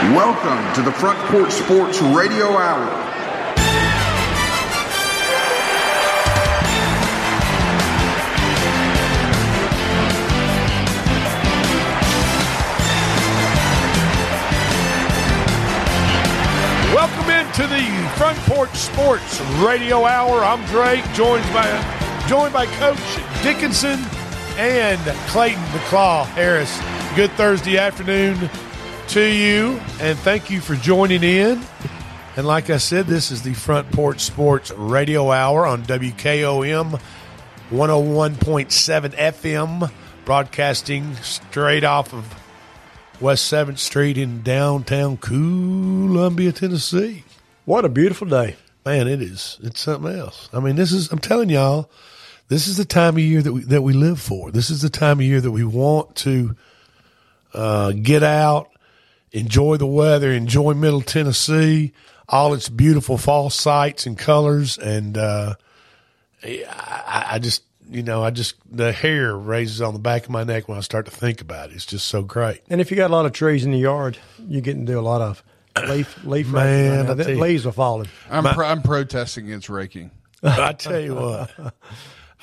Welcome to the Front Porch Sports Radio Hour. Welcome into the Front Porch Sports Radio Hour. I'm Drake, joined by joined by Coach Dickinson and Clayton the Claw Harris. Good Thursday afternoon to you, and thank you for joining in. And like I said, this is the Front Porch Sports Radio Hour on WKOM 101.7 FM, broadcasting straight off of West 7th Street in downtown Columbia, Tennessee. What a beautiful day. Man, it is. It's something else. I mean, this is, I'm telling y'all, this is the time of year that we, that we live for. This is the time of year that we want to uh, get out, enjoy the weather, enjoy Middle Tennessee, all its beautiful fall sights and colors. And uh, I, I just, you know, I just, the hair raises on the back of my neck when I start to think about it. It's just so great. And if you got a lot of trees in the yard, you get to do a lot of leaf leaf Man, raking. Right now. leaves are falling. I'm pro- I'm protesting against raking. I tell you what.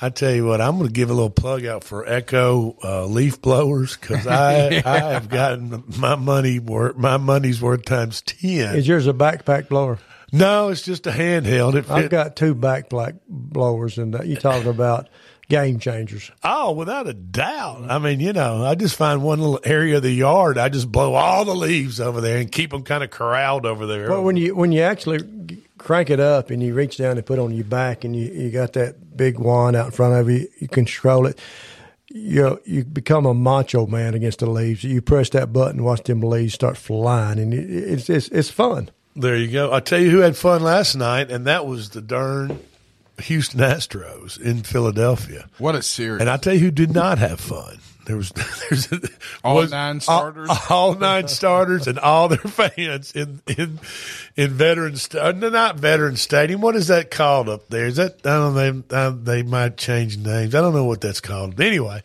I tell you what, I'm going to give a little plug out for Echo uh, leaf blowers because I I have gotten my money worth my money's worth times ten. Is yours a backpack blower? no, it's just a handheld. It I've got two backpack blowers, and uh, you talking about game changers. oh, without a doubt. I mean, you know, I just find one little area of the yard. I just blow all the leaves over there and keep them kind of corralled over there. But when you when you actually crank it up and you reach down and put it on your back, and you, you got that big wand out in front of you, you control it. You you become a macho man against the leaves. You press that button, watch them leaves start flying, and it, it's it's it's fun. There you go. I tell you who had fun last night, and that was the darn Houston Astros in Philadelphia. What a series! And I tell you who did not have fun. There was there's All was- nine starters? all, all nine starters, and all their fans in in in veteran sta- not veteran stadium. What is that called up there? Is that I don't know. They, uh, they might change names. I don't know what that's called. Anyway,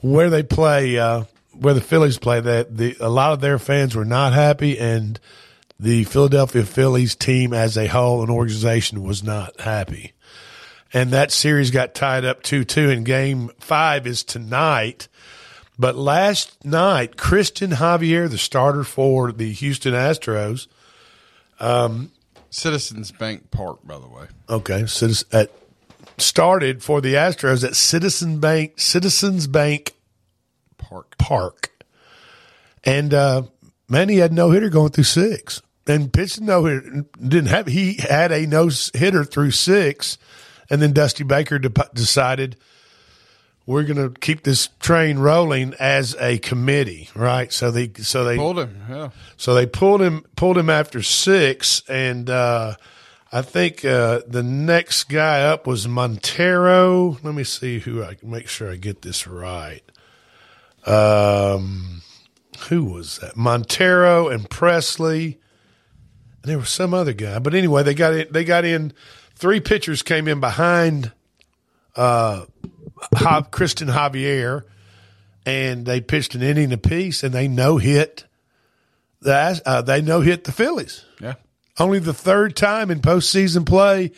where they play, uh, where the Phillies play, that the a lot of their fans were not happy, and the Philadelphia Phillies team as a whole and organization was not happy and that series got tied up 2-2 and game 5 is tonight but last night Cristian Javier the starter for the Houston Astros um, Citizens Bank Park, by the way. okay citizen, at, started for the Astros at Citizen Bank Citizens Bank Park. Park and uh man he had no hitter going through 6 and pitched no hitter didn't have he had a no hitter through 6 and then Dusty Baker de- decided we're going to keep this train rolling as a committee, right? So they, so they, Pulled him. Yeah. so they pulled him, pulled him after six, and uh, I think uh, the next guy up was Montero. Let me see who I can make sure I get this right. Um, who was that? Montero and Pressly. And there was some other guy, but anyway, they got in. They got in. Three pitchers came in behind uh, Cristian Javier, and they pitched an inning apiece, and they no hit. The uh, they no hit the Phillies. Yeah. Only the third time in postseason play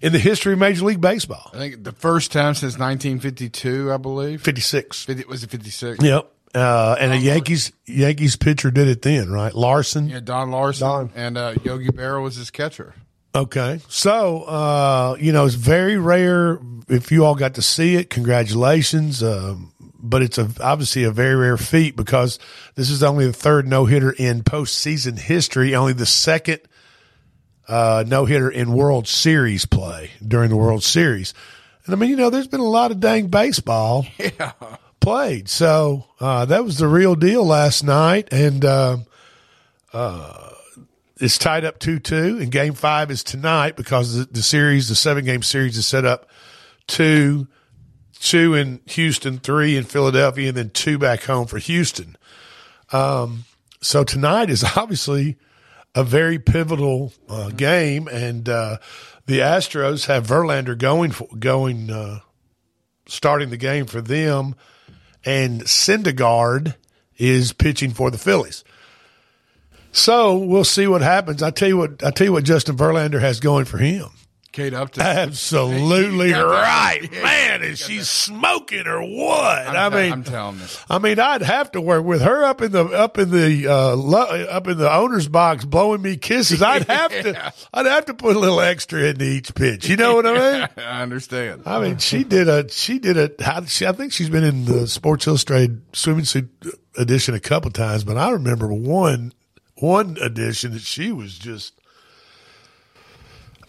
in the history of Major League Baseball. I think the first time since 1952, I believe. Fifty six. 50, was it 56? Yep. Uh, and a Yankees Yankees pitcher did it then, right? Larsen. Yeah, Don Larsen Don. and uh, Yogi Berra was his catcher. Okay. So, uh, you know, it's very rare. If you all got to see it, congratulations. Um, but it's a, obviously a very rare feat because this is only the third no hitter in postseason history, only the second uh, no hitter in World Series play during the World Series. And I mean, you know, there's been a lot of dang baseball played. So uh, that was the real deal last night. And, um, it's tied up 2 2, and game five is tonight because the, the series, the seven game series, is set up two, two in Houston, three in Philadelphia, and then two back home for Houston. Um, so tonight is obviously a very pivotal uh, game, and uh, the Astros have Verlander going for, going uh, starting the game for them, and Syndergaard is pitching for the Phillies. So we'll see what happens. I tell you what. I tell you what. Justin Verlander has going for him. Kate Upton. Absolutely that. right, Yeah, man. Is she that. smoking or what? I'm, I mean, I'm telling you. I mean, I'd have to work with her up in the up in the uh, lo- up in the owner's box, blowing me kisses. I'd have to, I'd have to put a little extra into each pitch. You know what I mean? I understand. I mean, she did a she did a. She? I think she's been in the Sports Illustrated swimming suit edition a couple times, but I remember one one edition that she was just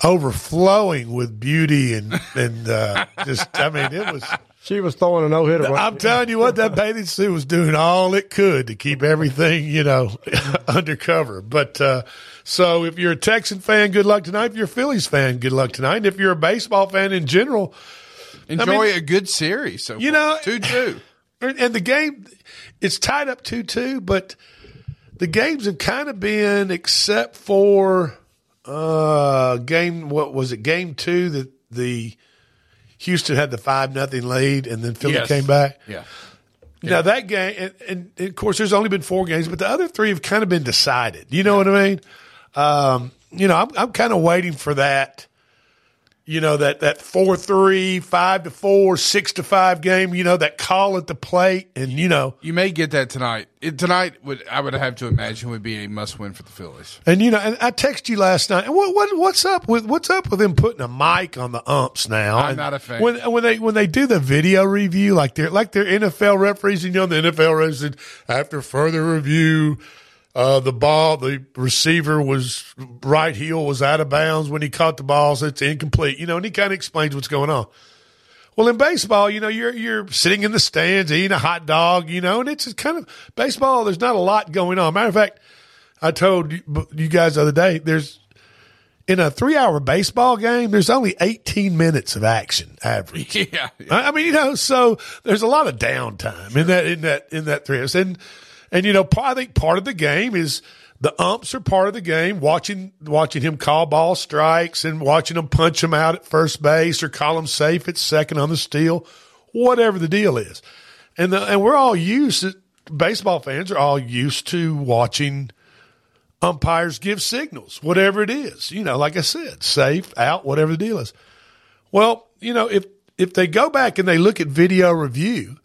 overflowing with beauty and and uh, just. I mean, it was. She was throwing a no hitter. I'm telling you what, that bathing suit was doing all it could to keep everything, you know, undercover. But uh, so if you're a Texan fan, good luck tonight. If you're a Phillies fan, good luck tonight. And if you're a baseball fan in general, Enjoy a good series. So You far. know- two two. and and the game, it's tied up 2 2, but the games have kind of been, except for uh, game, what was it, game two, that the Houston had the 5 nothing lead, and then Philly Yes. came back. Yeah. Now that game, and, and, and of course, there's only been four games, but the other three have kind of been decided. You know what I mean? Um, you know, I'm I'm kind of waiting for that. You know that that four three, five to four, six to five game. You know that call at the plate, and you know, You may get that tonight. It, tonight would I would have to imagine would be a must win for the Phillies. and you know, and I texted you last night. And what what what's up with what's up with them putting a mic on the umps now? I'm And not a fan. When when they when they do the video review, like they're like they're NFL referees, and you know the NFL referees after further review, uh, the ball the receiver was right heel was out of bounds when he caught the ball, so it's incomplete. You know, and he kind of explains what's going on. Well, in baseball, you know, you're you're sitting in the stands eating a hot dog, you know, and it's kind of baseball. There's not a lot going on. Matter of fact, I told you, guys the other day, there's in a three hour baseball game, there's only 18 minutes of action average. Yeah. I I mean, you know, so there's a lot of downtime in that in that in that three hours, and and you know, I think part of the game is the umps are part of the game. Watching watching him call ball strikes and watching him punch him out at first base or call him safe at second on the steal, whatever the deal is, and the, and we're all used. To, baseball fans are all used to watching umpires give signals, whatever it is. You know, like I said, safe, out, whatever the deal is. Well, you know, if if they go back and they look at video review,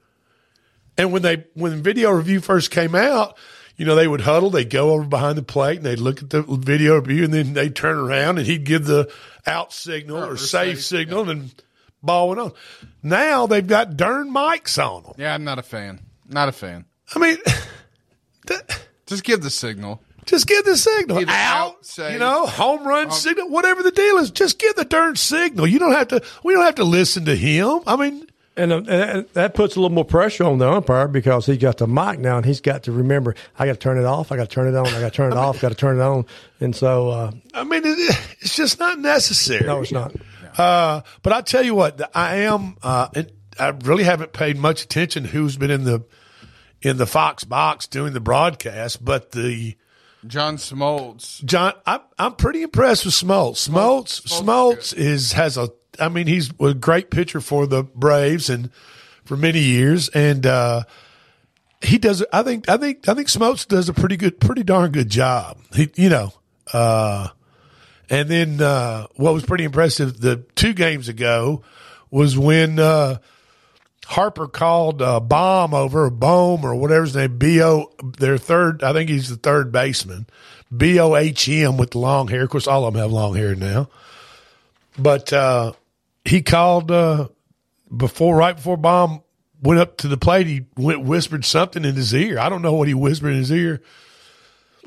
and when they when video review first came out, you know, they would huddle, they'd go over behind the plate and they'd look at the video review and then they'd turn around and he'd give the out signal oh, or, or safe, safe, signal and ball went on. Now they've got darn mics on them. Yeah, I'm not a fan. Not a fan. I mean, that, Just give the signal. Just give the signal. Either out, you know, home run signal, whatever the deal is. Just give the darn signal. You don't have to. We don't have to listen to him. I mean, And, uh, and that puts a little more pressure on the umpire because he's got the mic now and he's got to remember, I got to turn it off, I got to turn it on, I got to turn it off, got to turn it on. And so, uh, I mean, it, it's just not necessary. no, it's not. Uh, but I tell you what, I am. Uh, it, I really haven't paid much attention who's been in the in the Fox box doing the broadcast, but the John Smoltz. John, I'm I'm pretty impressed with Smoltz. Smoltz, Smoltz Smoltz is has a. I mean, he's a great pitcher for the Braves and for many years, and uh, he does. I think. I think. I think Smoltz does a pretty good, pretty darn good job. He, you know, uh, and then uh, what was pretty impressive the two games ago was when uh, Harper called uh, Bomb over, or Bohm, or whatever his name, B O, their third, I think he's the third baseman, B O H M with long hair. Of course, all of them have long hair now. But uh, he called uh, before, right before Bomb went up to the plate, he went whispered something in his ear. I don't know what he whispered in his ear.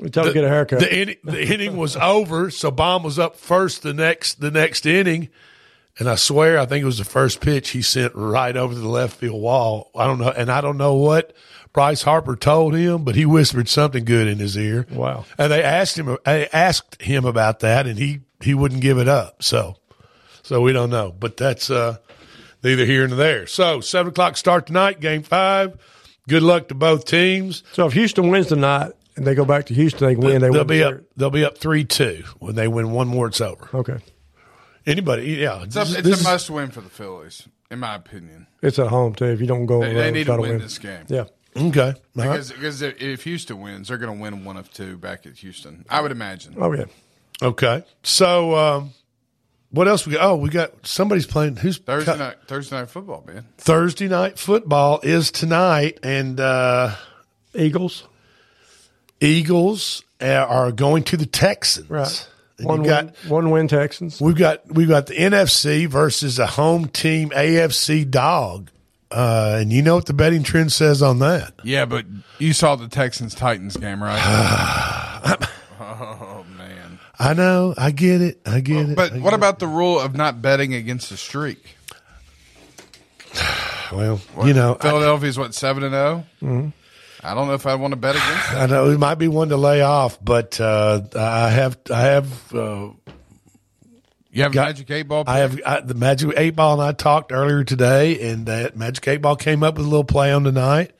We tell him to get a haircut. The, inning, the inning was over, so Bohm was up first the next the next inning, and I swear I think it was the first pitch he sent right over the left field wall. I don't know, and I don't know what Bryce Harper told him, but he whispered something good in his ear. Wow. And they asked him, they asked him about that, and he he wouldn't give it up. So, so we don't know, but that's uh, neither here nor there. So seven o'clock start tonight, game five. Good luck to both teams. so if Houston wins tonight and they go back to Houston, they can win. They they'll be the up. They'll be up three two when they win one more. It's over. Okay. Anybody? Yeah, It's, a, this- it's this a is- must win for the Phillies, in my opinion. It's at home too. If you don't go, They, they road, need to win, this game. Yeah. Okay. Because, because if if Houston wins, they're going to win one of two back at Houston. I would imagine. Oh yeah. Okay. So, um, what else we got? Oh, we got somebody's playing. Who's Thursday cut- night, Thursday night football, man. Thursday night football is tonight, and uh, Eagles. Eagles uh, are going to the Texans. Right. And One you got win, one win Texans. we've got we've got the NFC versus a home team AFC dog, uh, and you know what the betting trend says on that. Yeah, but you saw the Texans Titans game, right? oh! I know, I get it, I get it. But I what get about the rule of not betting against the streak? it. Well, you know, I, Philadelphia's what seven and 0 I don't know if I want to bet against that. I know it might be one to lay off, but uh, I have I have uh, You have Got- magic eight ball. I have I, the Magic Eight Ball, and I talked earlier today, and that Magic Eight Ball came up with a little play on tonight,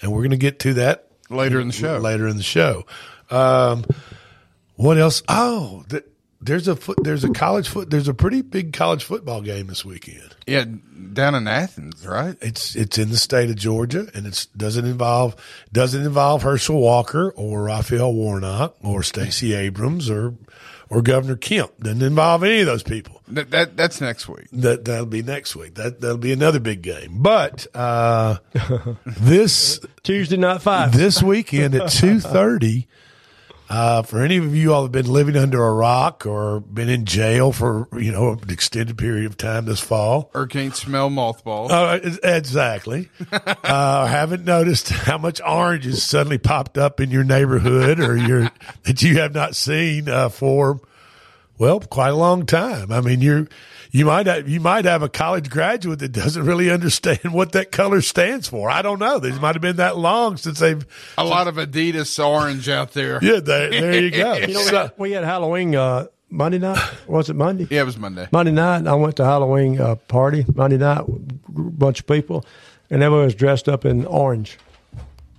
and we're going to get to that later in the show. later in the show. Um, what else? Oh, th- there's a foot, there's a college foot, there's a pretty big college football game this weekend. Yeah, down in Athens, right? It's it's in the state of Georgia, and it doesn't involve doesn't involve Herschel Walker or Raphael Warnock or Stacey Abrams or or Governor Kemp. Doesn't involve any of those people. That, that that's next week. That that'll be next week. That that'll be another big game. But uh, this Tuesday night five. this weekend at two thirty. Uh, for any of you all have been living under a rock or been in jail for you know an extended period of time this fall, Or can't smell mothballs. uh, exactly. uh, haven't noticed how much oranges suddenly popped up in your neighborhood or your that you have not seen uh, for well quite a long time. I mean, you're you might have, you might have a college graduate that doesn't really understand what that color stands for. I don't know. They might have been that long since they've. a lot of Adidas orange out there. Yeah, there, there you go. You know, So- we had Halloween uh, Monday night. Was it Monday? Yeah, it was Monday. Monday night, I went to Halloween uh, party. Monday night, bunch of people, and everyone was dressed up in orange.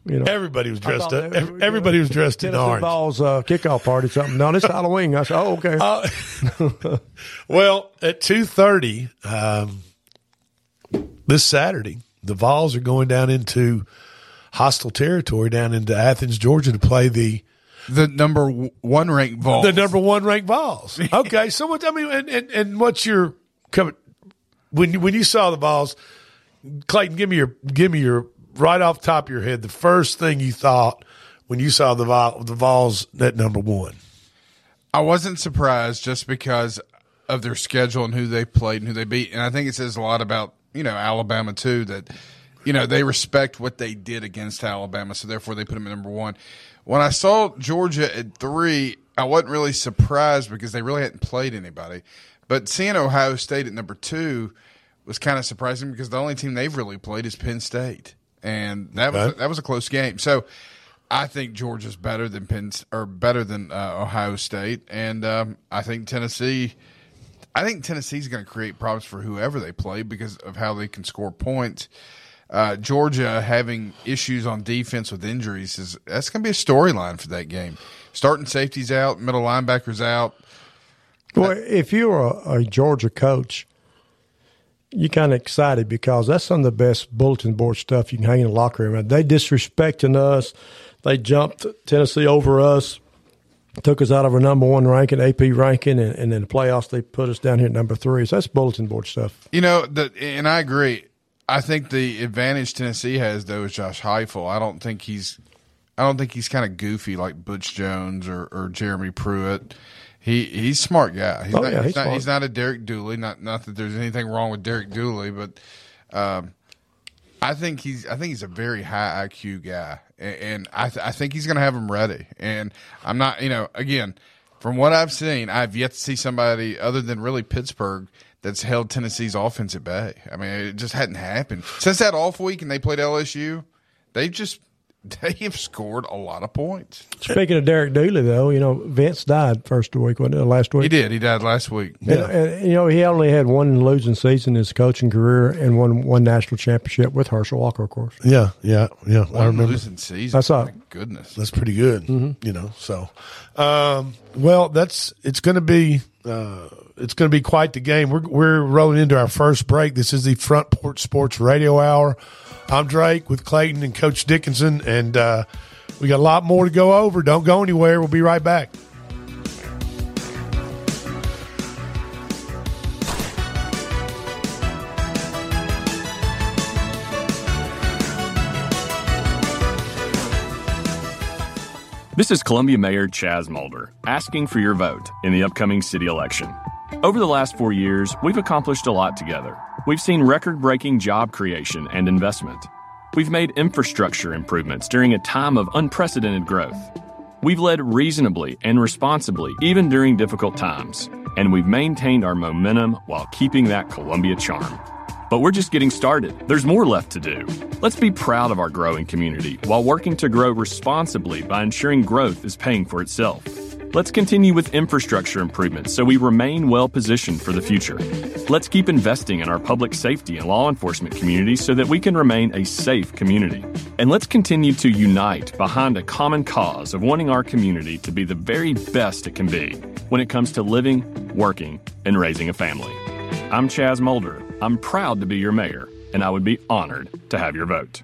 You know, Everybody was dressed up. they were- ev- Everybody was dressed in Tennessee orange. Vols uh, kickoff party, something. No, this Halloween. I said, oh, okay. Well, at two thirty um, this Saturday, the Vols are going down into hostile territory, down into Athens, Georgia, to play the The number one ranked Vols. the number one ranked Vols. Okay, so what? I mean, and, and, and what's your coming when you, when you saw the Vols, Clayton? Give me your give me your right off top of your head the first thing you thought when you saw the Vol, the Vols at number one. I wasn't surprised just because of their schedule and who they played and who they beat. And I think it says a lot about, you know, Alabama too, that, you know, they respect what they did against Alabama. So therefore they put them at number one. When I saw Georgia at three, I wasn't really surprised because they really hadn't played anybody. But seeing Ohio State at number two was kind of surprising because the only team they've really played is Penn State. And that was, Okay. that was a close game. So, I think Georgia's better than Penn or better than uh, Ohio State, and um, I think Tennessee. I think Tennessee's going to create problems for whoever they play because of how they can score points. Uh, Georgia having issues on defense with injuries is that's going to be a storyline for that game. Starting safeties out, middle linebackers out. Well, if you're a, a Georgia coach, you're kind of excited because that's some of the best bulletin board stuff you can hang in the locker room. They disrespecting us. They jumped Tennessee over us, took us out of our number one ranking, AP ranking, and, and in the playoffs they put us down here at number three. So that's bulletin board stuff. You know, the, and I agree. I think the advantage Tennessee has though is Josh Heupel. I don't think he's, I don't think he's kind of goofy like Butch Jones or, or Jeremy Pruitt. He he's smart guy. He's Oh, not, yeah, he's, he's not he's not a Derek Dooley. Not not that there's anything wrong with Derek Dooley, but um, I think he's I think he's a very high IQ guy, and, and I th- I think he's going to have him ready. And I'm not, you know, again, from what I've seen, I've yet to see somebody other than really Pittsburgh that's held Tennessee's offense at bay. I mean, it just hadn't happened since that off week, and they played LSU. They just they have scored a lot of points. Speaking of Derek Dooley, though, you know Vince died first week, wasn't it? Last week. He did. He died last week. And, and, you know, he only had one losing season in his coaching career and won one national championship with Herschel Walker, of course. Yeah, yeah, yeah. I One remember. losing season. That's all. My goodness. That's pretty good. You know, so um, well, that's it's going to be uh, it's going to be quite the game. We're we're rolling into our first break. This is the Front Porch Sports Radio Hour I'm Drake with Clayton and Coach Dickinson, and uh, we got a lot more to go over. Don't go anywhere. We'll be right back. This is Columbia Mayor Chaz Molder asking for your vote in the upcoming city election. Over the last four years, we've accomplished a lot together. We've seen record breaking job creation and investment. We've made infrastructure improvements during a time of unprecedented growth. We've led reasonably and responsibly even during difficult times. And we've maintained our momentum while keeping that Columbia charm. But we're just getting started. There's more left to do. Let's be proud of our growing community while working to grow responsibly by ensuring growth is paying for itself. Let's continue with infrastructure improvements so we remain well positioned for the future. Let's keep investing in our public safety and law enforcement communities so that we can remain a safe community. And let's continue to unite behind a common cause of wanting our community to be the very best it can be when it comes to living, working, and raising a family. I'm Chaz Molder. I'm proud to be your mayor, and I would be honored to have your vote.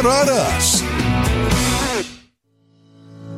on us.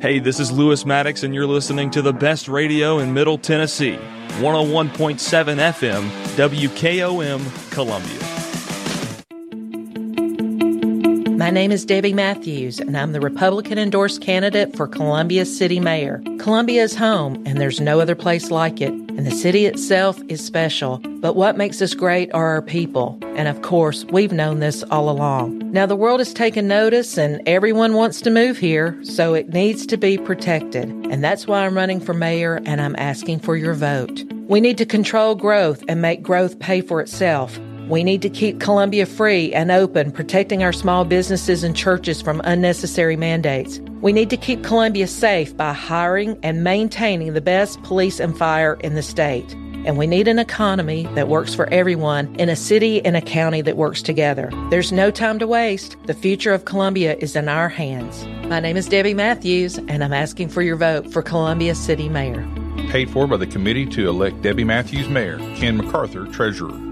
Hey, this is Lewis Maddox, and you're listening to the best radio in Middle Tennessee 101.7 FM, WKOM, Columbia. My name is Debbie Matthews, and I'm the Republican endorsed candidate for Columbia City Mayor. Columbia is home, and there's no other place like it, and the city itself is special. But what makes us great are our people, and of course, we've known this all along. Now, the world has taken notice, and everyone wants to move here, so it needs to be protected. And that's why I'm running for mayor, and I'm asking for your vote. We need to control growth and make growth pay for itself. We need to keep Columbia free and open, protecting our small businesses and churches from unnecessary mandates. We need to keep Columbia safe by hiring and maintaining the best police and fire in the state. And we need an economy that works for everyone in a city and a county that works together. There's no time to waste. The future of Columbia is in our hands. My name is Debbie Matthews, and I'm asking for your vote for Columbia City Mayor. Paid for by the committee to elect Debbie Matthews Mayor, Ken MacArthur, Treasurer.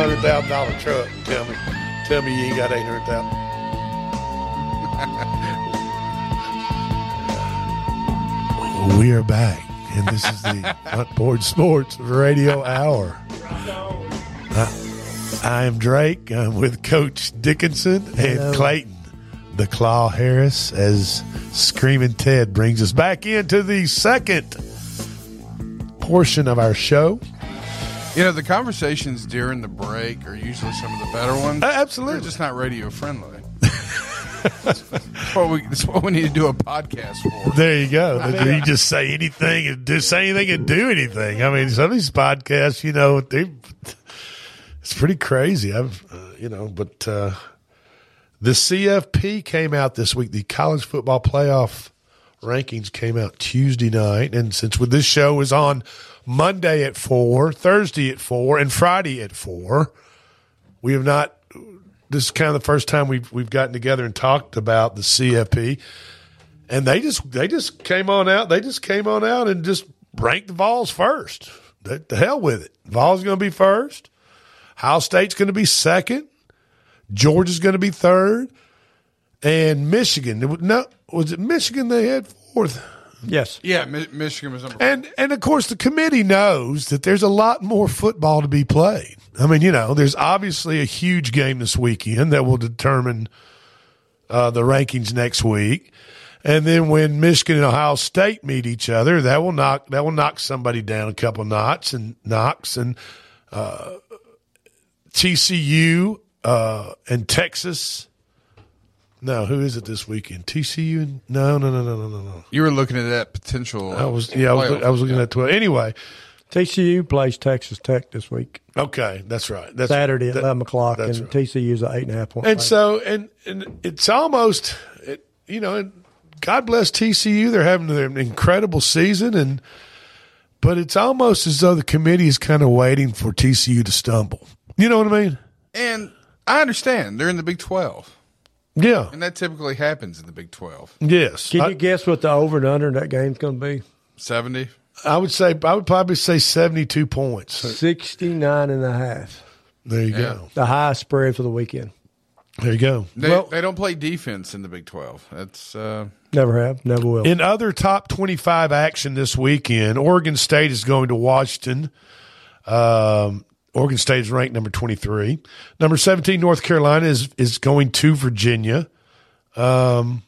Hundred thousand dollar truck. Tell me, tell me you ain't got eight hundred thousand. we are back, and this is the Front Porch Sports Radio Hour. I, I am Drake. I'm with Coach Dickinson and Hello. Clayton, the Claw Harris, as Screaming Ted brings us back into the second portion of our show. You know, the conversations during the break are usually some of the better ones. absolutely. They're just not radio friendly. that's, what we, that's what we need to do a podcast for. There you go. you just say anything and do say anything and do anything. I mean, some of these podcasts, you know, they it's pretty crazy. I've, uh, you know, but uh, the CFP came out this week. The college football playoff rankings came out Tuesday night, and since with this show is on Monday at four, Thursday at four, and Friday at four, we have not. This is kind of the first time we've we've gotten together and talked about the CFP and they just they just came on out. They just came on out and just ranked the Vols first. The, the hell with it. Vols going to be first. Ohio State's going to be second. Georgia's going to be third, and Michigan. No, was it Michigan? They had fourth. Yes. Yeah, Mi- Michigan was number And and of course the committee knows that there's a lot more football to be played. I mean, you know, there's obviously a huge game this weekend that will determine uh, the rankings next week. And then when Michigan and Ohio State meet each other, that will knock that will knock somebody down a couple knots and knocks and uh, TCU uh, and Texas. No, who is it this weekend? TCU no, no, no, no, no, no, no. You were looking at that potential. I was uh, yeah, I was. I was looking at twelve. Anyway, TCU plays Texas Tech this week. Okay, that's right. That's Saturday at that- eleven o'clock, and that's right. TCU's an eight and a half point. And favorite. so, and and it's almost, it, you know, and God bless TCU. They're having an incredible season, and but it's almost as though the committee is kind of waiting for TCU to stumble. You know what I mean? And I understand they're in the Big Twelve, Yeah. and that typically happens in the Big Twelve. Yes. Can I, you guess what the over and under in that game's going to be? Seventy. I would say I would probably say seventy-two points. 69 and a half. There you Yeah. go. The highest spread for the weekend. There you go. They, well, they don't play defense in the Big Twelve. That's uh, Never have, never will. In other top 25 action this weekend, Oregon State is going to Washington. Um, Oregon State is ranked number 23. Number 17, North Carolina is, is going to Virginia. Um,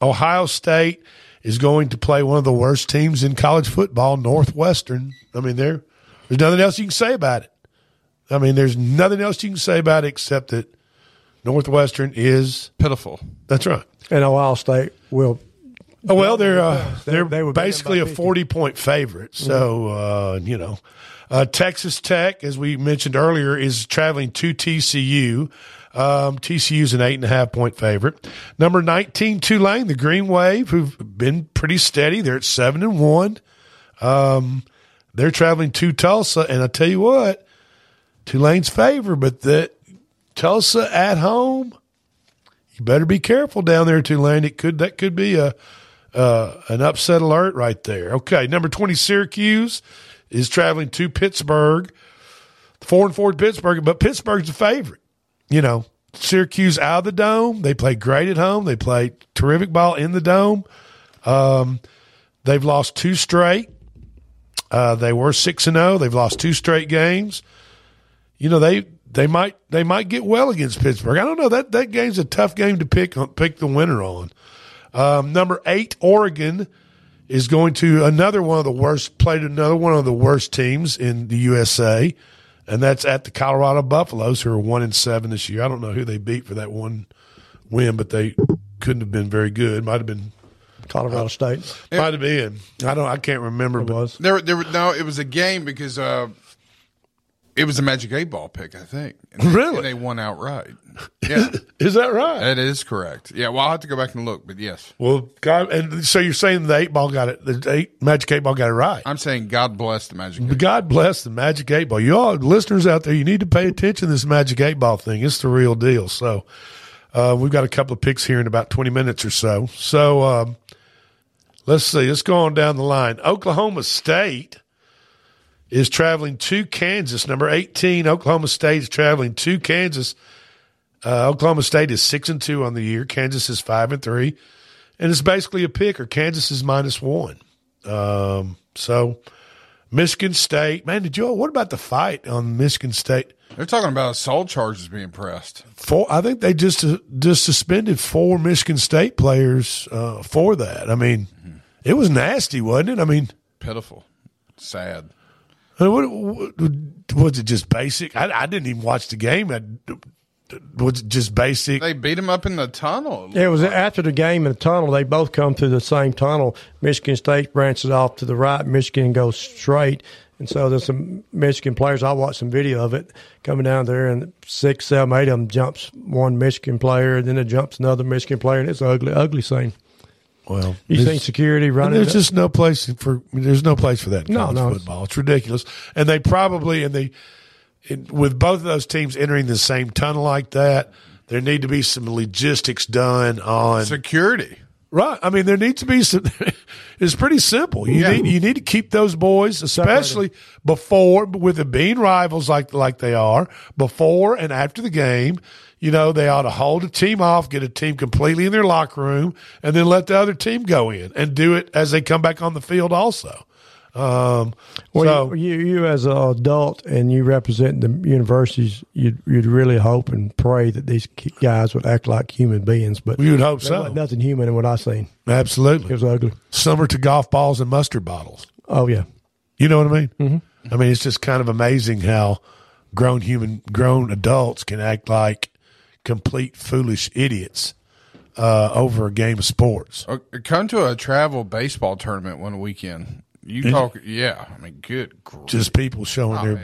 Ohio State is going to play one of the worst teams in college football, Northwestern. I mean, there, there's nothing else you can say about it. I mean, there's nothing else you can say about it except that Northwestern is pitiful. That's right. and Ohio State will. Oh well, they're uh, They- they're they were basically a forty point favorite. So uh, you know, uh, Texas Tech, as we mentioned earlier, is traveling to TCU. Um, TCU's an eight and a half point favorite. Number nineteen, Tulane, the Green Wave, who've been pretty steady. They're at seven and one. Um, they're traveling to Tulsa, and I tell you what, Tulane's favor, but that Tulsa at home. You better be careful down there, Tulane. It could that could be a uh, an upset alert right there. Okay, number twenty Syracuse is traveling to Pittsburgh, four and four Pittsburgh, but Pittsburgh's a favorite. You know, Syracuse out of the dome. They play great at home. They play terrific ball in the dome. Um, they've lost two straight. Uh, they were six and zero. They've lost two straight games. you know they they might they might get well against Pittsburgh. I don't know that that game's a tough game to pick pick the winner on. Um, number eight, Oregon is going to another one of the worst played another one of the worst teams in the USA, and that's at the Colorado Buffaloes, who are one and seven this year. I don't know who they beat for that one win, but they couldn't have been very good. Might have been Colorado State. might have been. I don't. I can't remember. It but was. There, there, were- no, it was a game because uh, it was a Magic Eight Ball pick, I think. And they, Really? and they won outright. Yeah, Is that right? that is correct. Yeah, well, I'll have to go back and look, but yes, Well, God, and so you're saying the eight ball got it, the eight Magic Eight Ball got it right. I'm saying God bless the Magic. Eight. God bless the Magic Eight Ball. You all listeners out there, you need to pay attention to this Magic Eight Ball thing. It's the real deal. So uh, we've got a couple of picks here in about 20 minutes or so. So um, let's see. Let's go on down the line. Oklahoma State is traveling to Kansas. Number 18, Oklahoma State is traveling to Kansas. Uh, Oklahoma State is six and two on the year. Kansas is five and three, and it's basically a pick. Or Kansas is minus one. Um, so Michigan State, man, did you? What about the fight on Michigan State? They're talking about assault charges being pressed. Four, I think they just uh, just suspended four Michigan State players uh, for that. I mean, it was nasty, wasn't it? I mean, Pitiful, sad. What, what, was it just basic? I, I didn't even watch the game. I, was it just basic? They beat him up in the tunnel. Yeah, it was after the game in the tunnel. They both come through the same tunnel. Michigan State branches off to the right. Michigan goes straight. And so there's some Michigan players. I watched some video of it coming down there, and six, seven, eight of them jumps one Michigan player, and then it jumps another Michigan player, and it's an ugly, ugly scene. Well, You think security and running? There's it? just no place for. There's no place for that in No, college no, it's- football. It's ridiculous, and they probably and they, in, with both of those teams entering the same tunnel like that, there need to be some logistics done on Security. Right. I mean, there needs to be some. it's pretty simple. You Yeah. need you need to keep those boys, especially before with them being rivals like like they are, before and after the game. You know, they ought to hold a team off, get a team completely in their locker room, and then let the other team go in and do it as they come back on the field. Also, um, Well, so you, you, you as an adult and you represent the universities, you'd, you'd really hope and pray that these guys would act like human beings. But you would hope so. nothing human in what I've seen. Absolutely, It was ugly. summer to golf balls and mustard bottles. Oh yeah, You know what I mean? Mm-hmm. I mean, it's just kind of amazing how grown human, grown adults can act like complete foolish idiots uh, over a game of sports. Uh, Come to a travel baseball tournament one weekend. You talk, yeah. I mean, good. grief. Just people showing Oh, their.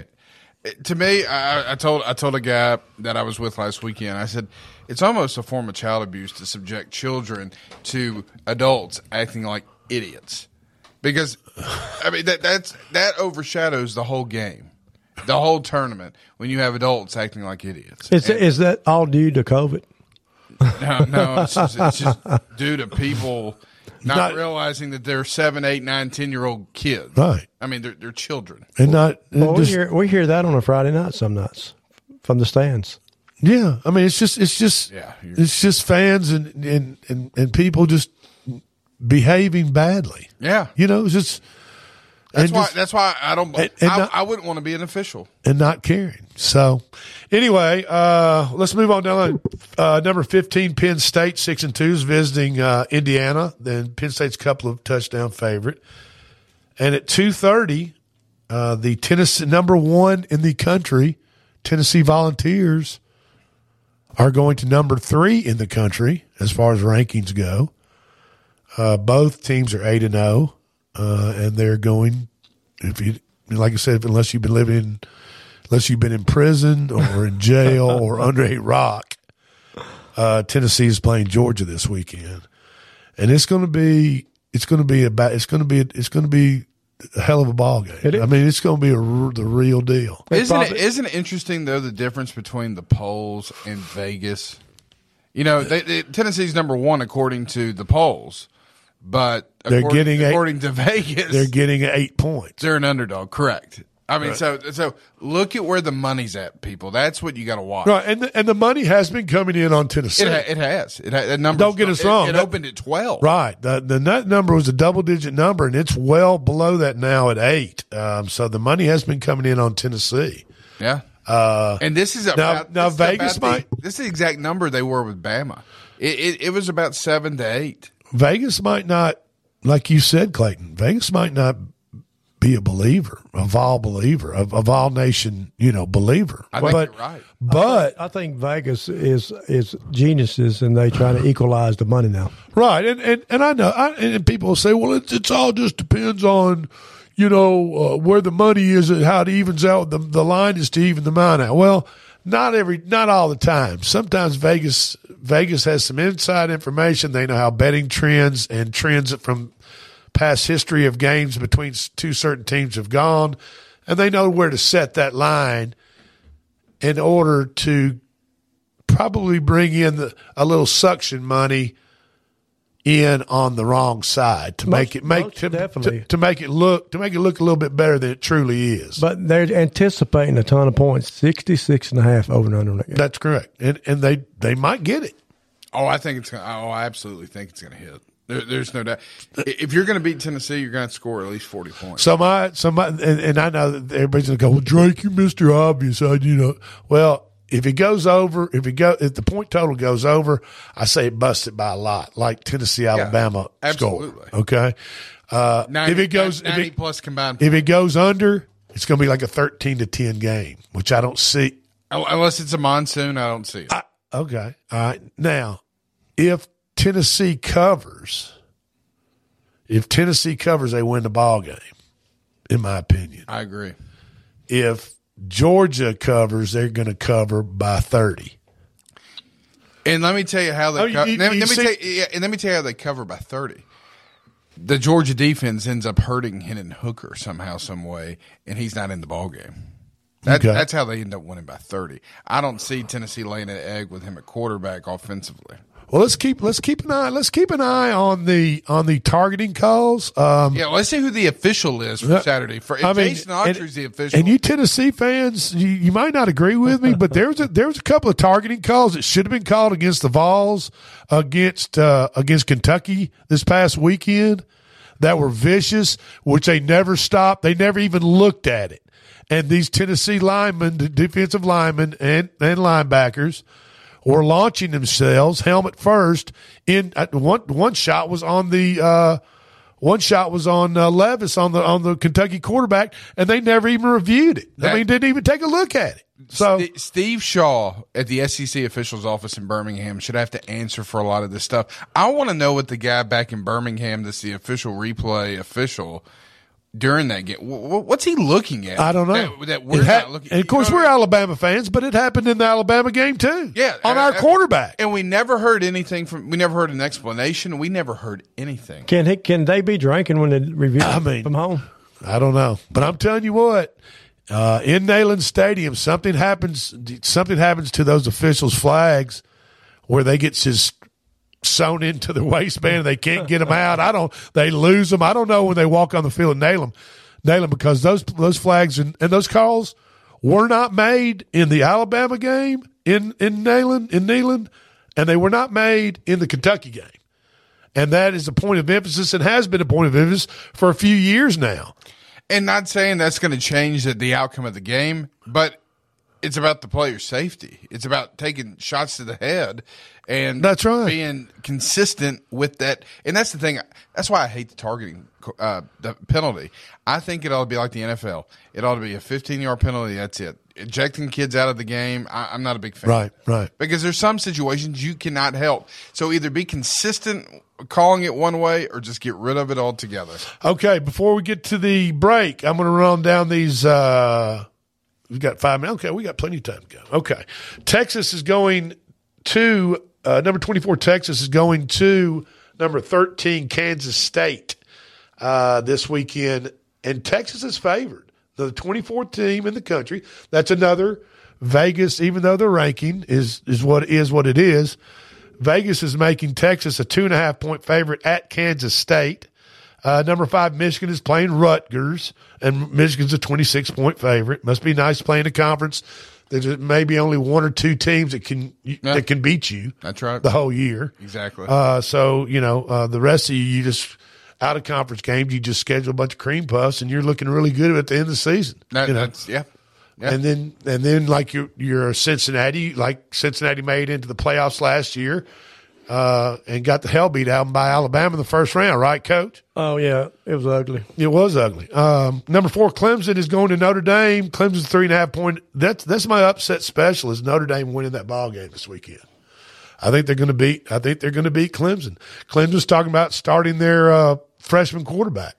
It- to me, I, I told I told a guy that I was with last weekend. I said it's almost a form of child abuse to subject children to adults acting like idiots, because I mean that that's that overshadows the whole game, the whole tournament when you have adults acting like idiots. is And- is that all due to COVID? no, no, it's just, it's just due to people not, Not- realizing that they're seven, eight, nine, ten year old kids. Right. I mean, they're they're children. And not. Well, we hear we hear that on a Friday night some nights from the stands. yeah. I mean, it's just. It's just. Yeah, It's just fans and, and, and, and people just behaving badly. Yeah. You know, it's just. That's why. just- that's why I don't. And- and I, not- I wouldn't want to be an official. and not caring. So, anyway, uh, let's move on down. Uh, number fifteen, Penn State, six and two is visiting uh, Indiana. Then Penn State's couple of touchdown favorite. And at two thirty, uh, the Tennessee number one in the country, Tennessee Volunteers, are going to number three in the country as far as rankings go. Uh, both teams are eight and zero, uh, and they're going. If you like I said, unless you've been living, in, unless you've been in prison or in jail or under a rock, uh, Tennessee is playing Georgia this weekend, and it's going to be it's going to be about it's going to be it's going to be a hell of a ball game. It is. I mean, it's going to be a, r- the real deal. Isn't it? probably- Isn't it interesting though the difference between the polls and Vegas? You know, they, they, Tennessee's number one according to the polls, but They're according, getting eight- according to Vegas, They're getting eight points. they're an underdog. Correct. I mean, so so look at where the money's at, people. That's what you got to watch. Right, and the, and the money has been coming in on Tennessee. It, ha- it has. It ha- that number. Don't get us wrong. It, That- opened at twelve. Right. The the net number was a double digit number, and it's well below that now at eight. Um, so the money has been coming in on Tennessee. Yeah. Uh, And this is now, about now is Vegas about might the, this is the exact number they were with Bama. It, it, it was about seven to eight. Vegas might not, like you said, Clayton. Vegas might not be a believer, a Vol believer, a, a Vol Nation, you know, believer. I think but you're right. but I think Vegas is is geniuses, and they trying to equalize the money now. Right, and and, and I know, I, and people will say, well, it's it's all just depends on, you know, uh, where the money is and how it evens out. The the line is to even the money out. Well, not every, not all the time. Sometimes Vegas Vegas has some inside information. They know how betting trends and trends from past history of games between two certain teams have gone, and they know where to set that line in order to probably bring in the, a little suction money in on the wrong side to make it make to, definitely. to, to make it look to make it look a little bit better than it truly is. But they're anticipating a ton of points, 66 and a half over and under on that game. That's correct, and and they they might get it. Oh, I think it's. Gonna, oh, I absolutely think it's going to hit. There, there's no doubt. If you're going to beat Tennessee, you're going to score at least forty points. So my so my and, and I know that everybody's gonna go, well, Drake, you're Mister Obvious. I you know well. If it goes over, if it go, if the point total goes over, I say it busted by a lot, like Tennessee, Alabama score. absolutely. Okay. Uh, 90, if it goes, if 90 it, plus combined, if it goes under, it's going to be like a thirteen to ten game, which I don't see. unless it's a monsoon, I don't see it. Okay. All right. Now, if Tennessee covers, if Tennessee covers, they win the ball game, in my opinion. I agree. If Georgia covers, they're going to cover by 30. And let me tell you how they. Oh, co- you- let, me- you let me see- tell you, yeah, and let me tell you how they cover by thirty. The Georgia defense ends up hurting Hendon Hooker somehow, some way, and he's not in the ball game. That, Okay. That's how they end up winning by thirty. I don't see Tennessee laying an egg with him at quarterback offensively. Well, let's keep let's keep an eye let's keep an eye on the on the targeting calls. Um, Yeah, let's see who the official is for Saturday. For I mean, Jason Autry's and- the official, And you Tennessee fans, you, you might not agree with me, but there was a there was a couple of targeting calls that should have been called against the Vols, against uh, against Kentucky this past weekend that were vicious, which they never stopped. They never even looked at it. And these Tennessee linemen, defensive linemen and, and linebackers were launching themselves helmet first in uh, one one shot was on the uh, one shot was on uh, Levis on the on the Kentucky quarterback, and they never even reviewed it. I mean, didn't even take a look at it. So St- Steve Shaw at the SEC officials office in Birmingham should have to answer for a lot of this stuff. I want to know what the guy back in Birmingham, that's the official replay official during that game, wh- wh- what's he looking at? I don't know. That, that we're ha- not looking. and of course, you know we're Alabama fans, but it happened in the Alabama game too. Yeah, on our quarterback. And we never heard anything from. We never heard an explanation. We never heard anything. Can he, can they be drinking when they review I mean, from home? I don't know, but I'm telling you what. Uh, in Neyland Stadium, something happens. Something happens to those officials' flags, where they get just sewn into their waistband and they can't get them out. I don't. They lose them. I don't know when they walk on the field and nail them, nail them because those those flags and, and those calls were not made in the Alabama game in in Neyland in Neyland, and they were not made in the Kentucky game. And that is a point of emphasis and has been a point of emphasis for a few years now. And not saying that's going to change the, the outcome of the game, but it's about the player's safety. It's about taking shots to the head and That's right. being consistent with that. And that's the thing. That's why I hate the targeting uh, the penalty. I think it ought to be like the NFL. It ought to be a 15 yard penalty. That's it. Ejecting kids out of the game. I, I'm not a big fan. Right, right. Because there's some situations you cannot help. So either be consistent calling it one way or just get rid of it altogether. Okay, before we get to the break, I'm going to run down these. Uh, we've got five minutes. Okay, we got plenty of time to go. Okay, Texas is going to uh, number 24. Texas is going to number 13. Kansas State uh, this weekend, and Texas is favored. The 24th team in the country. That's another Vegas. Even though the ranking is is what is what it is. Vegas is making Texas a two and a half point favorite at Kansas State. Uh, number five, Michigan is playing Rutgers, and Michigan's a 26 point favorite. Must be nice playing a conference. There's maybe only one or two teams that can that can beat you. That's right. The whole year. Exactly. Uh, so you know uh, the rest of you, you just out of conference games, you just schedule a bunch of cream puffs, and you're looking really good at the end of the season. That- you know? that's yeah. And then and then like you're you're Cincinnati, like Cincinnati made into the playoffs last year, uh, and got the hell beat out by Alabama in the first round, right, Coach? Oh yeah, it was ugly. It was ugly. Um, number four, Clemson is going to Notre Dame. Clemson's three and a half point. That's that's my upset special is Notre Dame winning that ball game this weekend. I think they're going to beat. I think they're going to beat Clemson. Clemson's talking about starting their uh, freshman quarterback,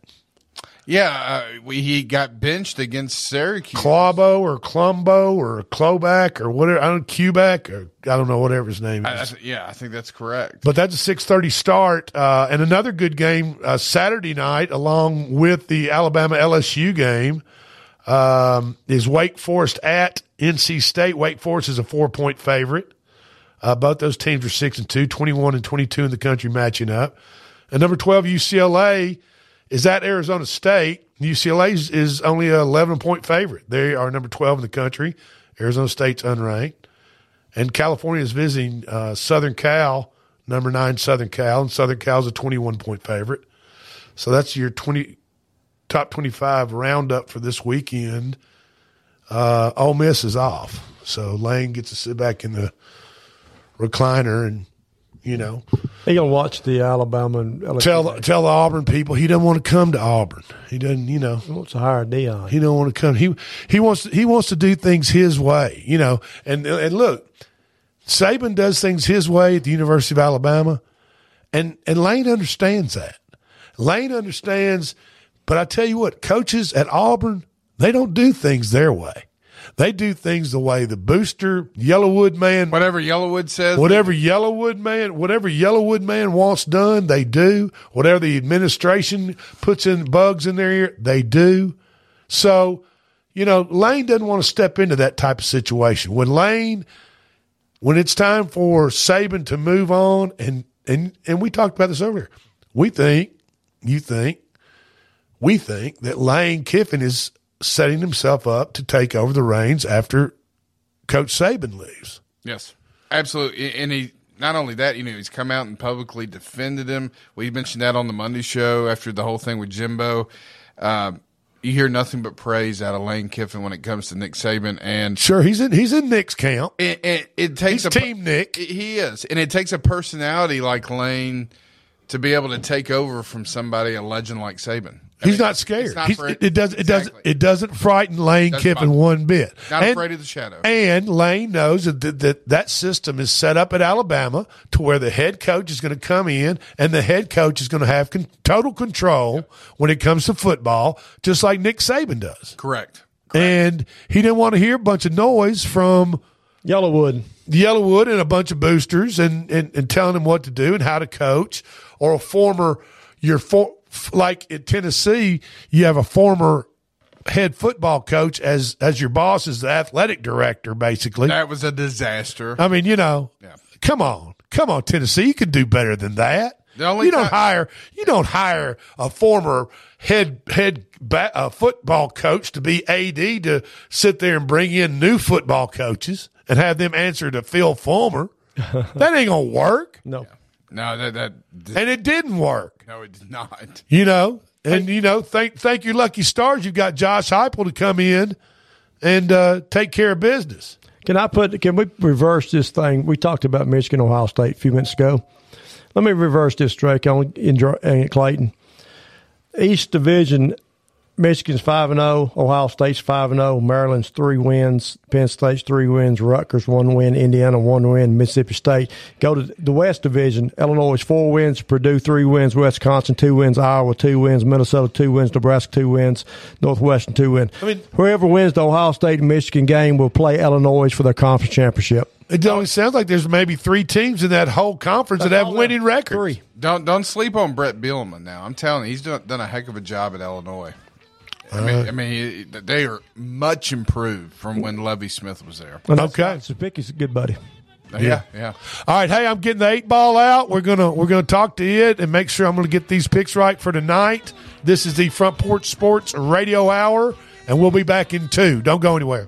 Yeah, uh, we, he got benched against Syracuse. Clawbo or Clumbo or Kloback or whatever. I don't Quebec or I don't know whatever his name I- I is. th- yeah, I think that's correct. But that's a six thirty start, uh, and another good game uh, Saturday night, along with the Alabama LSU game, um, is Wake Forest at NC State. Wake Forest is a four point favorite. Uh, both those teams are six and two, 21 and twenty two in the country matching up. And number twelve UCLA is at Arizona State. UCLA is, only a eleven point favorite. They are number twelve in the country. Arizona State's unranked. And California is visiting uh, Southern Cal, number nine Southern Cal, and Southern Cal's a 21 point favorite. So that's your 20 top 25 roundup for this weekend. Uh, Ole Miss is off, so Lane gets to sit back in the recliner and you know He gonna watch the Alabama and LSU tell game. tell the Auburn people he doesn't want to come to Auburn. He doesn't, you know. He wants to hire Dion. He don't want to come. He he wants he wants to do things his way, you know. And and look, Saban does things his way at the University of Alabama, and and Lane understands that. Lane understands, but I tell you what, coaches at Auburn they don't do things their way. They do things the way the booster YellaWood man, whatever YellaWood says, whatever YellaWood man, whatever YellaWood man wants done, they do. Whatever the administration puts in bugs in their ear, they do. So, you know, Lane doesn't want to step into that type of situation. When Lane, when it's time for Saban to move on, and and and we talked about this earlier, we think, you think, we think that Lane Kiffin is setting himself up to take over the reins after Coach Saban leaves. Yes, absolutely. And he not only that, you know, he's come out and publicly defended him. We mentioned that on the Monday show after the whole thing with Jimbo. Um, you hear nothing but praise out of Lane Kiffin when it comes to Nick Saban, and Sure, he's in he's in Nick's camp. it, it, it takes He's a team Nick. He is, and it takes a personality like Lane to be able to take over from somebody, a legend like Saban. I He's mean, not scared. it's not He's- it, it does. It doesn't. It doesn't frighten Lane Doesn't Kiffin bother. one bit. Not And- afraid of the shadow. And Lane knows that, that that that system is set up at Alabama to where the head coach is going to come in and the head coach is going to have con- total control when it comes to football, just like Nick Saban does. Correct. And he didn't want to hear a bunch of noise from YellaWood. YellaWood and a bunch of boosters and, and, and telling him what to do and how to coach or a former, your for, like in Tennessee, you have a former head football coach as, as your boss as the athletic director, basically. That was a disaster. I mean, you know, come on, come on, Tennessee, you can do better than that. The only you don't time- hire you don't hire a former head head ba- uh, football coach to be AD to sit there and bring in new football coaches and have them answer to Phil Fulmer. that ain't gonna work, No. No, that that and it didn't work. No, it did not. You know, and you know, thank thank your lucky stars, you've got Josh Heupel to come in and uh, take care of business. Can I put? Can we reverse this thing? We talked about Michigan, Ohio State a few minutes ago. Let me reverse this, Drake, on in, in Clayton. East Division, Michigan's five and zero, Ohio State's five and zero, Maryland's three wins, Penn State's three wins, Rutgers one win, Indiana one win, Mississippi State. Go to the West Division, Illinois four wins, Purdue three wins, Wisconsin two wins, Iowa two wins, Minnesota two wins, Nebraska two wins, Northwestern two wins. I mean- whoever wins the Ohio State and Michigan game will play Illinois for their conference championship. It only sounds like there's maybe three teams in that whole conference that have winning records. Three. Don't don't sleep on Brett Bielema. Now I'm telling you, he's done, done a heck of a job at Illinois. I mean, uh-huh. I mean, they are much improved from when Lovie Smith was there. And that's- Okay. Sapicki's a good buddy. Yeah, yeah. All right, hey, I'm getting the eight ball out. We're gonna we're gonna talk to it and make sure I'm gonna get these picks right for tonight. This is the Front Porch Sports Radio Hour, and we'll be back in two. Don't go anywhere.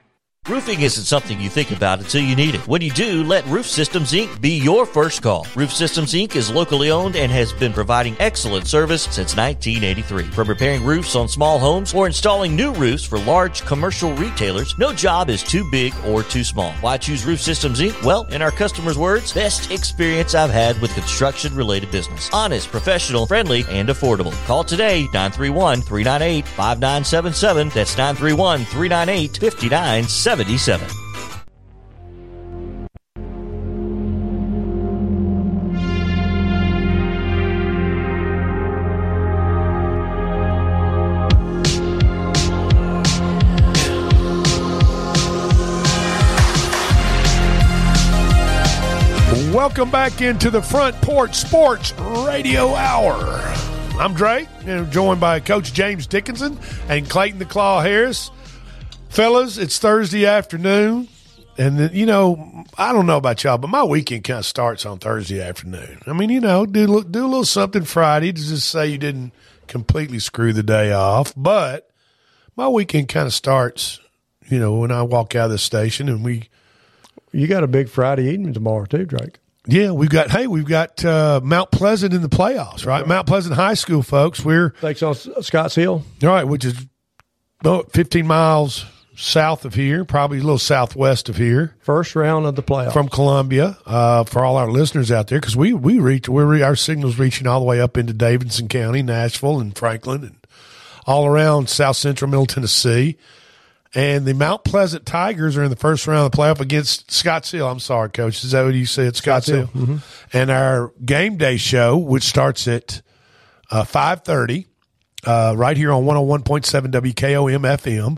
Roofing isn't something you think about until you need it. When you do, let Roof Systems Inc. be your first call. Roof Systems Inc. is locally owned and has been providing excellent service since 1983. From repairing roofs on small homes or installing new roofs for large commercial retailers, no job is too big or too small. Why choose Roof Systems Inc.? Well, in our customers' words, best experience I've had with construction related business. Honest, professional, friendly, and affordable. Call today 931 398 5977. That's 931 398 5977. 77. Welcome back into the Front Porch Sports Radio Hour. I'm Drake, and I'm joined by Coach James Dickinson and Clayton the Claw Harris. Fellas, it's Thursday afternoon, and you know I don't know about y'all, but my weekend kind of starts on Thursday afternoon. I mean, you know, do do a little something Friday to just say you didn't completely screw the day off, but my weekend kind of starts, you know, when I walk out of the station and we. You got a big Friday evening tomorrow too, Drake. Yeah, we've got hey, we've got uh, Mount Pleasant in the playoffs, right? Mount Pleasant High School folks. We're Thanks on Scotts Hill. all right, which is about 15 miles south of here, probably a little southwest of here. First round of the playoffs from Columbia. Uh, for all our listeners out there, because we we reach we're re- our signals reaching all the way up into Davidson County, Nashville, and Franklin, and all around South Central Middle Tennessee. And the Mount Pleasant Tigers are in the first round of the playoff against Scotts Hill. I'm sorry, Coach. Is that what you said? Scotts, Hill. Mhm. And our game day show, which starts at uh, 5.30, uh, right here on 101.7 WKOM FM.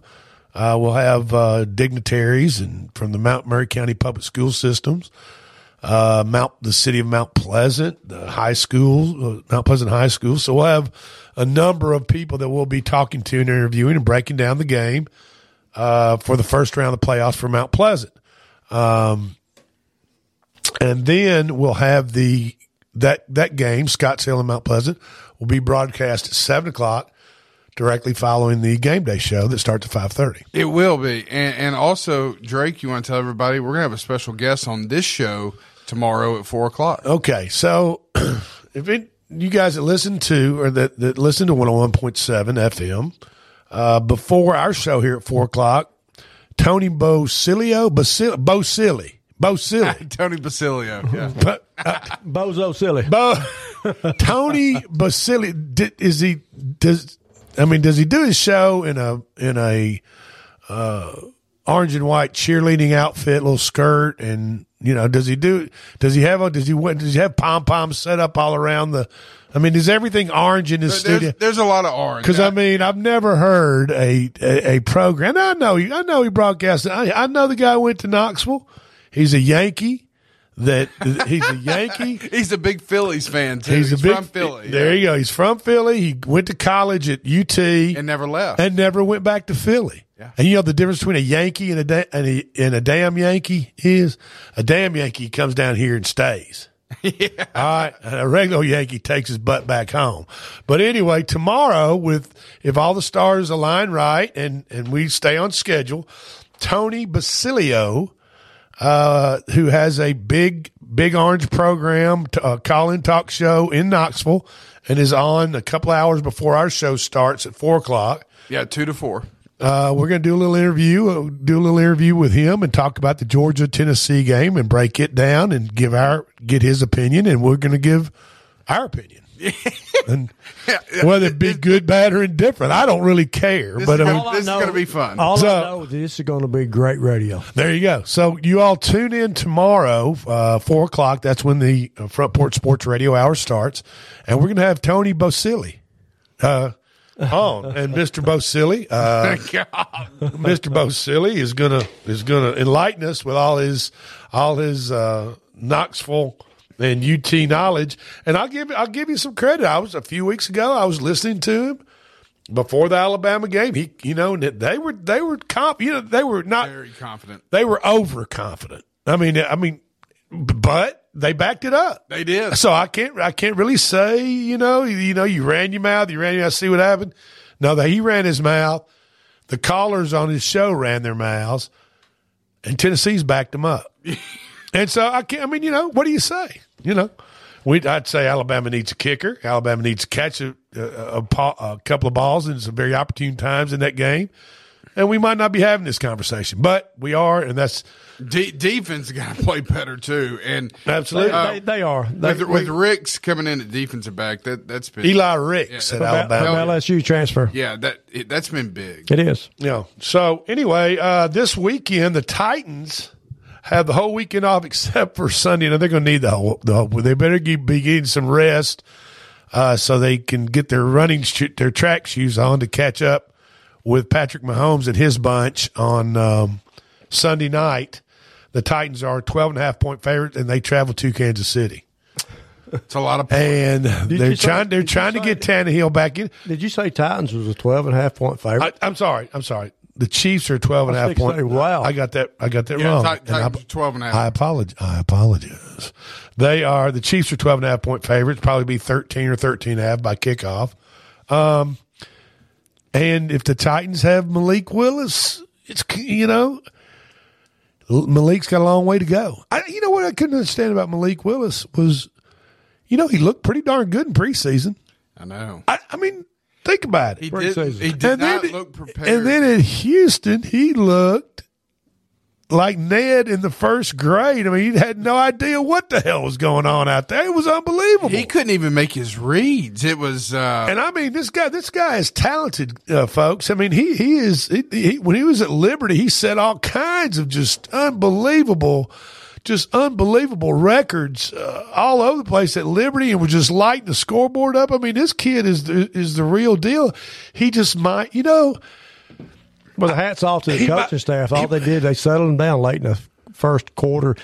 Uh, we'll have uh, dignitaries and from the Mount Maury County Public School Systems, uh, Mount the city of Mount Pleasant, the high school, uh, Mount Pleasant High School. So we'll have a number of people that we'll be talking to and interviewing and breaking down the game uh, for the first round of the playoffs for Mount Pleasant. Um, and then we'll have the that that game, Scotts Hill and Mount Pleasant, will be broadcast at seven o'clock, directly following the game day show that starts at five thirty. It will be, and, and also Drake. You want to tell everybody we're gonna have a special guest on this show tomorrow at four o'clock. Okay, so if it, you guys that listen to or that, that listen to 101.7 FM, uh, before our show here at four o'clock, Tony Bosilio, Basil, Bosilli, Bosilli, Tony Basilio, yeah. But, uh, Bozo silly. Bo, Tony Basili, is he does? I mean, does he do his show in a in a uh, orange and white cheerleading outfit, little skirt, and you know, does he do? Does he have a? Does he? Does he have pom poms set up all around the? I mean, is everything orange in his There's, studio? there's a lot of orange. Because I mean, I've never heard a a, a program. I know he, I know he broadcast. I, I know the guy went to Knoxville. He's a Yankee. That he's a Yankee. He's a big Phillies fan too. He's, He's, a big, from Philly. There you go. He's from Philly. He went to college at UT and never left. and never went back to Philly. Yeah. And you know the difference between a Yankee and a da- and a, and a damn Yankee is a damn Yankee comes down here and stays. yeah. All right. And a regular Yankee takes his butt back home. But anyway, tomorrow with if all the stars align right and and we stay on schedule, Tony Basilio uh, who has a big, big orange program, uh, call in talk show in Knoxville, and is on a couple hours before our show starts at four o'clock. Yeah, two to four. Uh, we're going to do a little interview, uh, do a little interview with him, and talk about the Georgia Tennessee game and break it down and give our get his opinion, and we're going to give our opinion. and whether it be good, bad, or indifferent, I don't really care. This but is I gonna- mean, this is going to be fun. All So- I know is this is going to be great radio. There you go. So you all tune in tomorrow, uh, four o'clock. That's when the uh, Front Porch Sports Radio Hour starts, and we're going to have Tony Bosilli uh, on, and Mr. Bosilli, uh, Mr. Bosilli is gonna is gonna enlighten us with all his all his uh, Knoxville and UT knowledge. And I'll give I'll give you some credit. I was a few weeks ago. I was listening to him before the Alabama game. He, you know, they were they were comp. You know, they were not Very confident. they were overconfident. I mean, I mean, but they backed it up. They did. So I can't, I can't really say, you know, you, know, you ran your mouth, you ran your mouth, see what happened. No, that he ran his mouth. The callers on his show ran their mouths, and Tennessee's backed them up. and so I can't. I mean, you know, what do you say? You know, we I'd say Alabama needs a kicker. Alabama needs to catch a, a, a, a couple of balls in some very opportune times in that game. And we might not be having this conversation, but we are, and that's De- defense got to play better too, and Absolutely. They, they are. They, with, with Ricks coming in at defensive back, that that's been Eli Ricks Yeah, at Alabama. from LSU transfer. Yeah, that it, that's been big. It is. Yeah. So anyway, uh, this weekend the Titans have the whole weekend off except for Sunday. Now they're going to need the whole, the whole. They better get, be getting some rest uh, so they can get their running sho- their track shoes on to catch up with Patrick Mahomes and his bunch on um, Sunday night. The Titans are 12 and a half point favorites and they travel to Kansas City. It's a lot of And they're you say- trying they're trying to say- get Tannehill back in. Did you say Titans was a 12 and a half point favorite? I, I'm sorry. I'm sorry. The Chiefs are 12 and a half was fixing point. wow. I got that. I got that Yeah, wrong. Ti- And I- 12 and a half. I apologize. I apologize. They are the Chiefs are 12 and a half point favorites. Probably be 13 or 13 and a half by kickoff. Um, and if the Titans have Malik Willis, it's you know, Malik's got a long way to go. I, you know what I couldn't understand about Malik Willis was, you know, he looked pretty darn good in preseason. I know. I, I mean, think about it. He did, he did And not then- look prepared. And then in Houston, he looked like Ned in the first grade. I mean, he had no idea what the hell was going on out there. It was unbelievable. he couldn't even make his reads. It was. Uh, And I mean, this guy, this guy is talented, uh, folks. I mean, he he is. He, he, when he was at Liberty, he said all kinds of just unbelievable, just unbelievable records uh, all over the place at Liberty, and was just lighting the scoreboard up. I mean, this kid is the, is the real deal. He just might, you know. Well, the hats off to the He might- coaching staff. All they did, they settled him down late in the first quarter,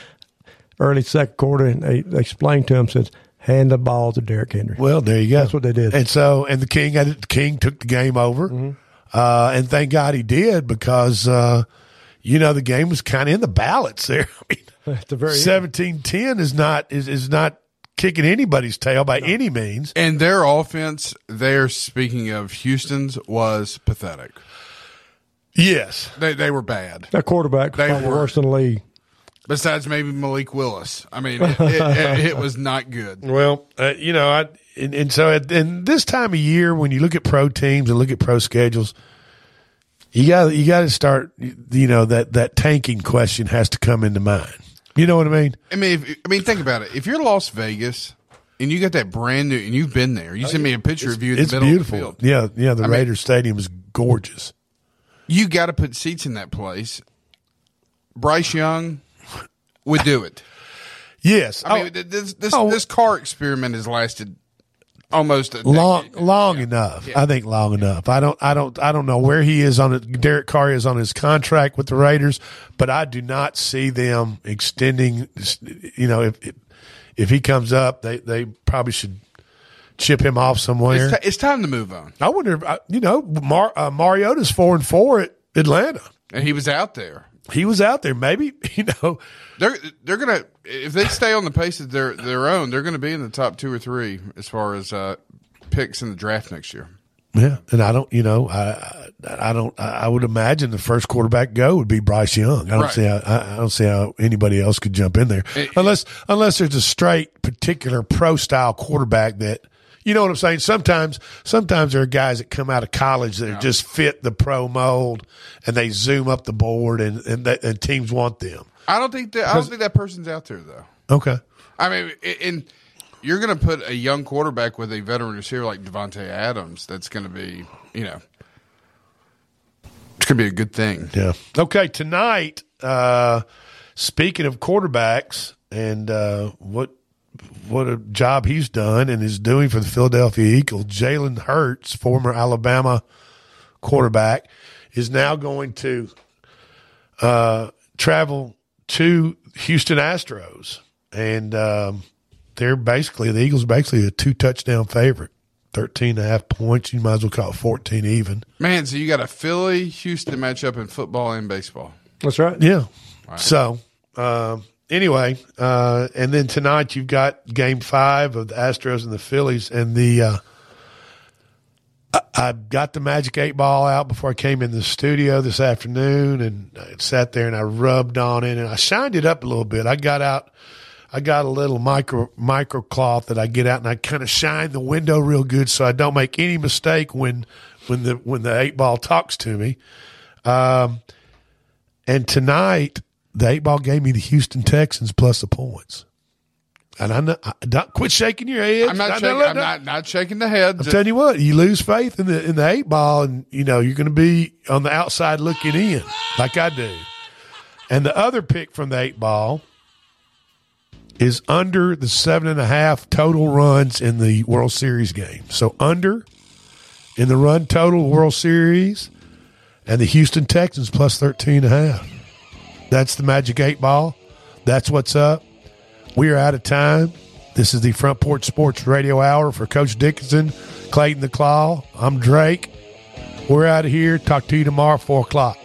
early second quarter, and they, they explained to him, said, hand the ball to Derrick Henry. Well, there you go. That's what they did. And so, and the king, had the king took the game over, uh, and thank God he did because, uh, you know, the game was kind of in the balance there. I mean, At the very end. 17-10 is not is is not kicking anybody's tail by any means. and their offense, there, speaking of Houston's, was pathetic. Yes, They they were bad. That quarterback was They probably were. worse than the league. Besides maybe Malik Willis. I mean, it, it, it, it was not good. Well, uh, you know, I and, and so at and this time of year when you look at pro teams and look at pro schedules, you got you got to start. You know that that tanking question has to come into mind. You know what I mean? I mean, if, I mean, think about it. If you're Las Vegas and you got that brand new, and you've been there, you sent me a picture of you at It's the middle beautiful. of the field. Yeah, yeah. The I mean- Stadium is gorgeous. You got to put seats in that place. Bryce Young would do it. Yes. I Oh, mean, this this oh. this car experiment has lasted almost a long long enough. I think long enough. I don't I don't I don't know where he is on it. Derek Carr is on his contract with the Raiders, but I do not see them extending. You know, if if, he comes up, they they probably should chip him off somewhere. It's, ti- it's time to move on. I wonder. If, you know, Mar, uh, Mariota's four and four at Atlanta. And he was out there. He was out there. Maybe you know. They're they're gonna if they stay on the pace of their their own, they're gonna be in the top two or three as far as uh, picks in the draft next year. Yeah, and I don't. You know, I I don't. I I would imagine the first quarterback go would be Bryce Young. I don't Right. see. How, I I don't see how anybody else could jump in there It- unless unless there's a straight particular pro style quarterback that. You know what I'm saying? Sometimes, sometimes there are guys that come out of college that just fit the pro mold, and they zoom up the board, and and, that, and teams want them. I don't think that I don't think that person's out there though. Okay. I mean, and you're going to put a young quarterback with a veteran receiver like Davante Adams. That's going to be, you know, it's going to be a good thing. Yeah. Okay. Tonight, uh, speaking of quarterbacks and uh, what what a job he's done and is doing for the Philadelphia Eagles, Jalen Hurts, former Alabama quarterback, is now going to uh, travel to Houston Astros, and um, they're basically the Eagles, are basically a two touchdown favorite. 13 and a half points. You might as well call it 14 even. Man, so you got a Philly Houston matchup in football and baseball. That's right. Yeah. So, um, anyway, uh, and then tonight you've got game five of the Astros and the Phillies. And the, uh, I, I got the magic eight ball out before I came in the studio this afternoon and I sat there and I rubbed on it and I shined it up a little bit. I got out, I got a little micro, micro cloth that I get out and I kind of shine the window real good so I don't make any mistake when, when the, when the eight ball talks to me. Um, and tonight, the eight ball gave me the Houston Texans plus the points. And I know, I, don't quit shaking your head. I'm not shaking. I'm not not shaking the head. I'm telling you what, you lose faith in the in the eight ball, and you know you're going to be on the outside looking in, like I do. And the other pick from the eight ball is under the seven and a half total runs in the World Series game. So under in the run total World Series, and the Houston Texans plus 13 and a half. That's the magic eight ball. That's what's up. We are out of time. This is the Front Porch Sports Radio Hour for Coach Dickinson, Clayton the Claw. I'm Drake. We're out of here. Talk to you tomorrow, 4 o'clock.